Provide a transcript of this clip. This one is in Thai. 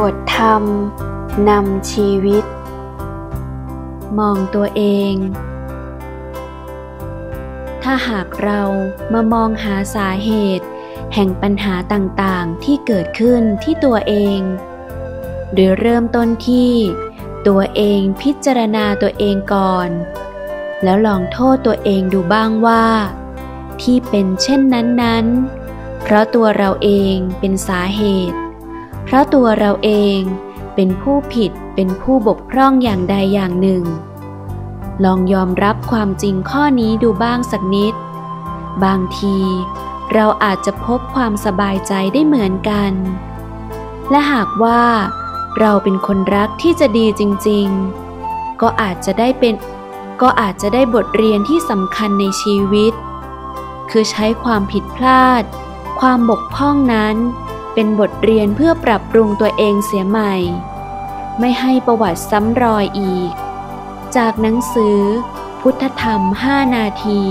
บทธรรมนำชีวิต มองตัวเอง ถ้าหากเรามามองหาสาเหตุ แห่งปัญหาต่างๆที่เกิดขึ้นที่ตัวเอง โดยเริ่มต้นที่ ตัวเองพิจารณาตัวเองก่อน แล้วลองโทษตัวเองดูบ้างว่า ที่เป็นเช่นนั้นนั้นเพราะตัวเราเองเป็นสาเหตุ เพราะตัวเราเองเป็นผู้ผิดเป็นผู้บกพร่องอย่างใดอย่างหนึ่ง ลองยอมรับความจริงข้อนี้ดูบ้างสักนิด บางทีเราอาจจะพบความสบายใจได้เหมือนกัน และหากว่าเราเป็นคนรักที่จะดีจริง ๆ ก็อาจจะได้เป็นก็อาจจะได้บทเรียนที่สำคัญในชีวิต คือใช้ความผิดพลาด ความบกพร่องนั้น เป็นบทเรียนเพื่อปรับปรุงตัวเองเสียใหม่ ไม่ให้ประวัติซ้ำรอยอีก จากหนังสือ พุทธธรรม 5 นาที